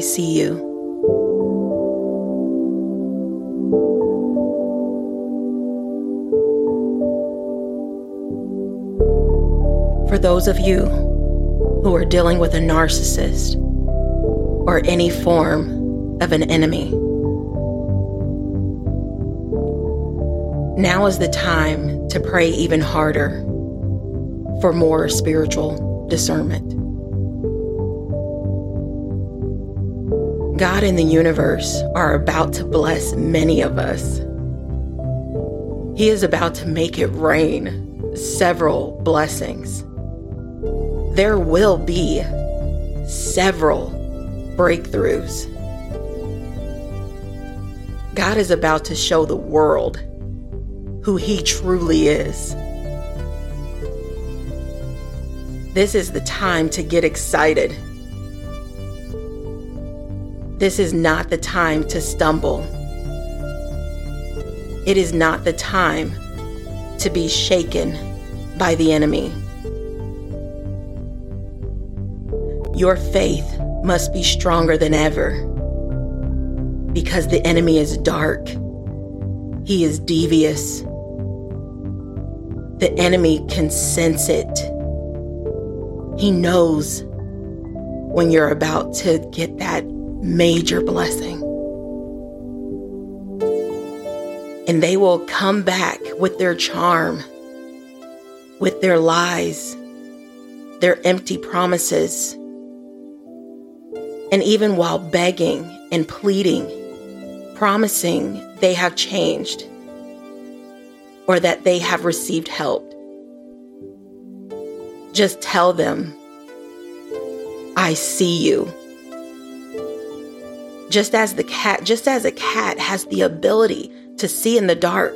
see you. For those of you who are dealing with a narcissist or any form of an enemy, now is the time to pray even harder for more spiritual discernment. God and the universe are about to bless many of us. He is about to make it rain several blessings. There will be several breakthroughs. God is about to show the world who He truly is. This is the time to get excited this is not the time to stumble. It is not the time to be shaken by the enemy. Your faith must be stronger than ever because the enemy is dark. He is devious. The enemy can sense it. He knows when you're about to get that major blessing. And they will come back with their charm, with their lies, their empty promises. And even while begging and pleading, promising they have changed or that they have received help, just tell them, I see you. Just as the cat, just as a cat has the ability to see in the dark,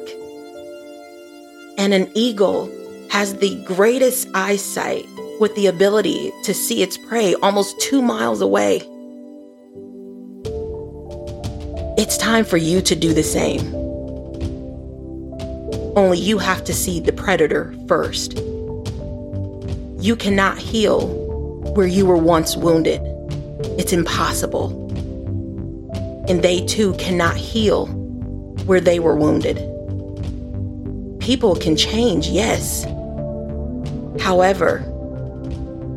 and an eagle has the greatest eyesight with the ability to see its prey almost two miles away. It's time for you to do the same. Only you have to see the predator first. You cannot heal where you were once wounded. It's impossible and they too cannot heal where they were wounded. People can change, yes. However,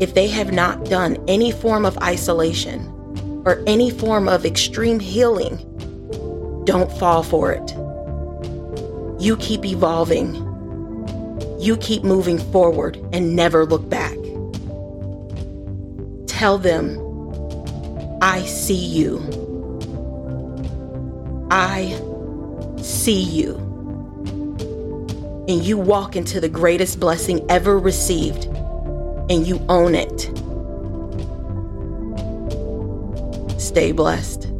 if they have not done any form of isolation or any form of extreme healing, don't fall for it. You keep evolving. You keep moving forward and never look back. Tell them, I see you. I see you. And you walk into the greatest blessing ever received, and you own it. Stay blessed.